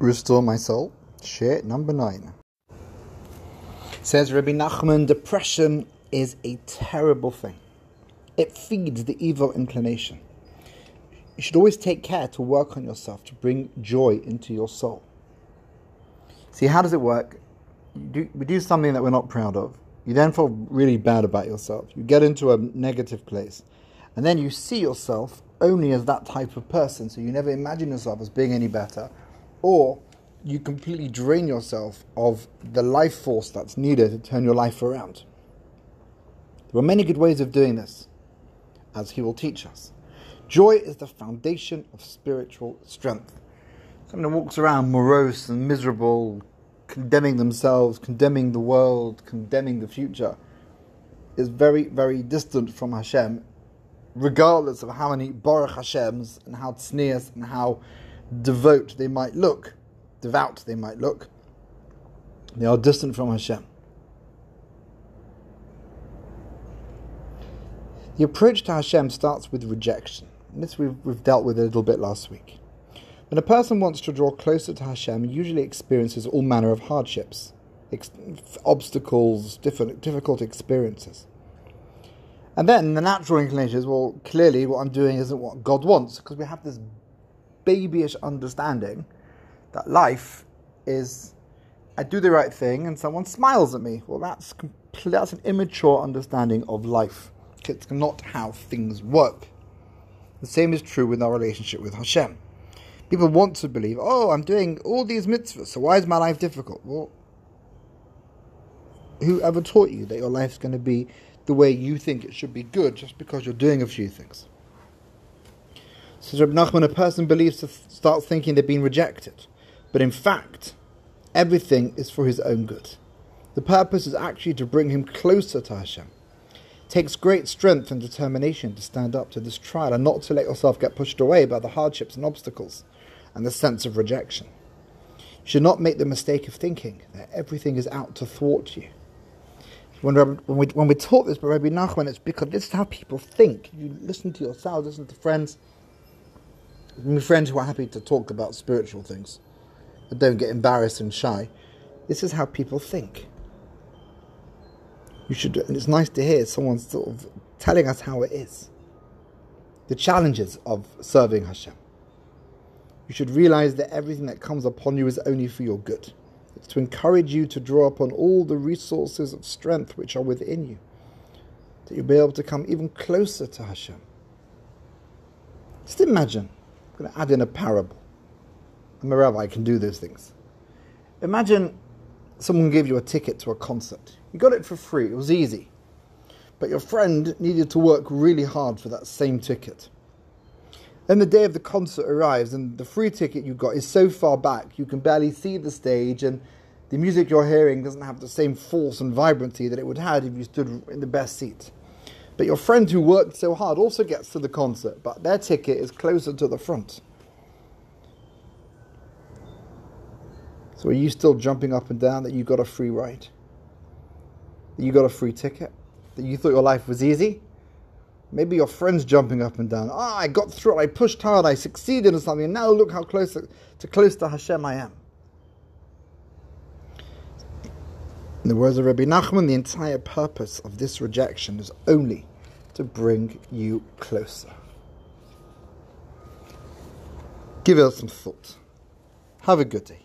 Restore My Soul, share number nine. Says Rabbi Nachman, depression is a terrible thing. It feeds the evil inclination. You should always take care to work on yourself to bring joy into your soul. See, how does it work? Do, we do something that we're not proud of. You then feel really bad about yourself. You get into a negative place. And then you see yourself only as that type of person. So you never imagine yourself as being any better. Or you completely drain yourself of the life force that's needed to turn your life around. There are many good ways of doing this, as he will teach us. Joy is the foundation of spiritual strength. Someone who walks around morose and miserable, condemning themselves, condemning the world, condemning the future, is very, very distant from Hashem, regardless of how many Baruch Hashems and how tznius and how devout they might look, devout they might look. They are distant from Hashem. The approach to Hashem starts with rejection. And this we've, we've dealt with a little bit last week. When a person wants to draw closer to Hashem, he usually experiences all manner of hardships, ex- obstacles, difficult experiences. And then the natural inclination is, well, clearly what I'm doing isn't what God wants, because we have this babyish understanding that life is I do the right thing and someone smiles at me. Well, that's that's an immature understanding of life. It's not how things work. The same is true with our relationship with Hashem. People want to believe, oh, I'm doing all these mitzvahs, so why is my life difficult? Well, who ever taught you that your life's going to be the way you think it should be good just because you're doing a few things? Says Reb Nachman, a person believes to start thinking they're being rejected, but in fact, everything is for his own good. The purpose is actually to bring him closer to Hashem. It takes great strength and determination to stand up to this trial and not to let yourself get pushed away by the hardships and obstacles and the sense of rejection. You should not make the mistake of thinking that everything is out to thwart you. When, when, we, when we taught this by Rabbi Nachman, it's because this is how people think. You listen to yourself, listen to friends. My friends who are happy to talk about spiritual things, but don't get embarrassed and shy. This is how people think. You should, and it's nice to hear someone sort of telling us how it is. The challenges of serving Hashem. You should realize that everything that comes upon you is only for your good. It's to encourage you to draw upon all the resources of strength which are within you, that you'll be able to come even closer to Hashem. Just imagine, I'm going to add in a parable. I'm a rabbi, I can do those things. Imagine someone gave you a ticket to a concert. You got it for free, it was easy. But your friend needed to work really hard for that same ticket. Then the day of the concert arrives, and the free ticket you got is so far back you can barely see the stage, and the music you're hearing doesn't have the same force and vibrancy that it would have if you stood in the best seat. But your friend who worked so hard also gets to the concert, but their ticket is closer to the front. So are you still jumping up and down that you got a free ride? That you got a free ticket? That you thought your life was easy? Maybe your friend's jumping up and down. Ah, oh, I got through it, I pushed hard, I succeeded in something, and now look how close to, to close to Hashem I am. In the words of Rabbi Nachman, the entire purpose of this rejection is only to bring you closer. Give it some thought. Have a good day.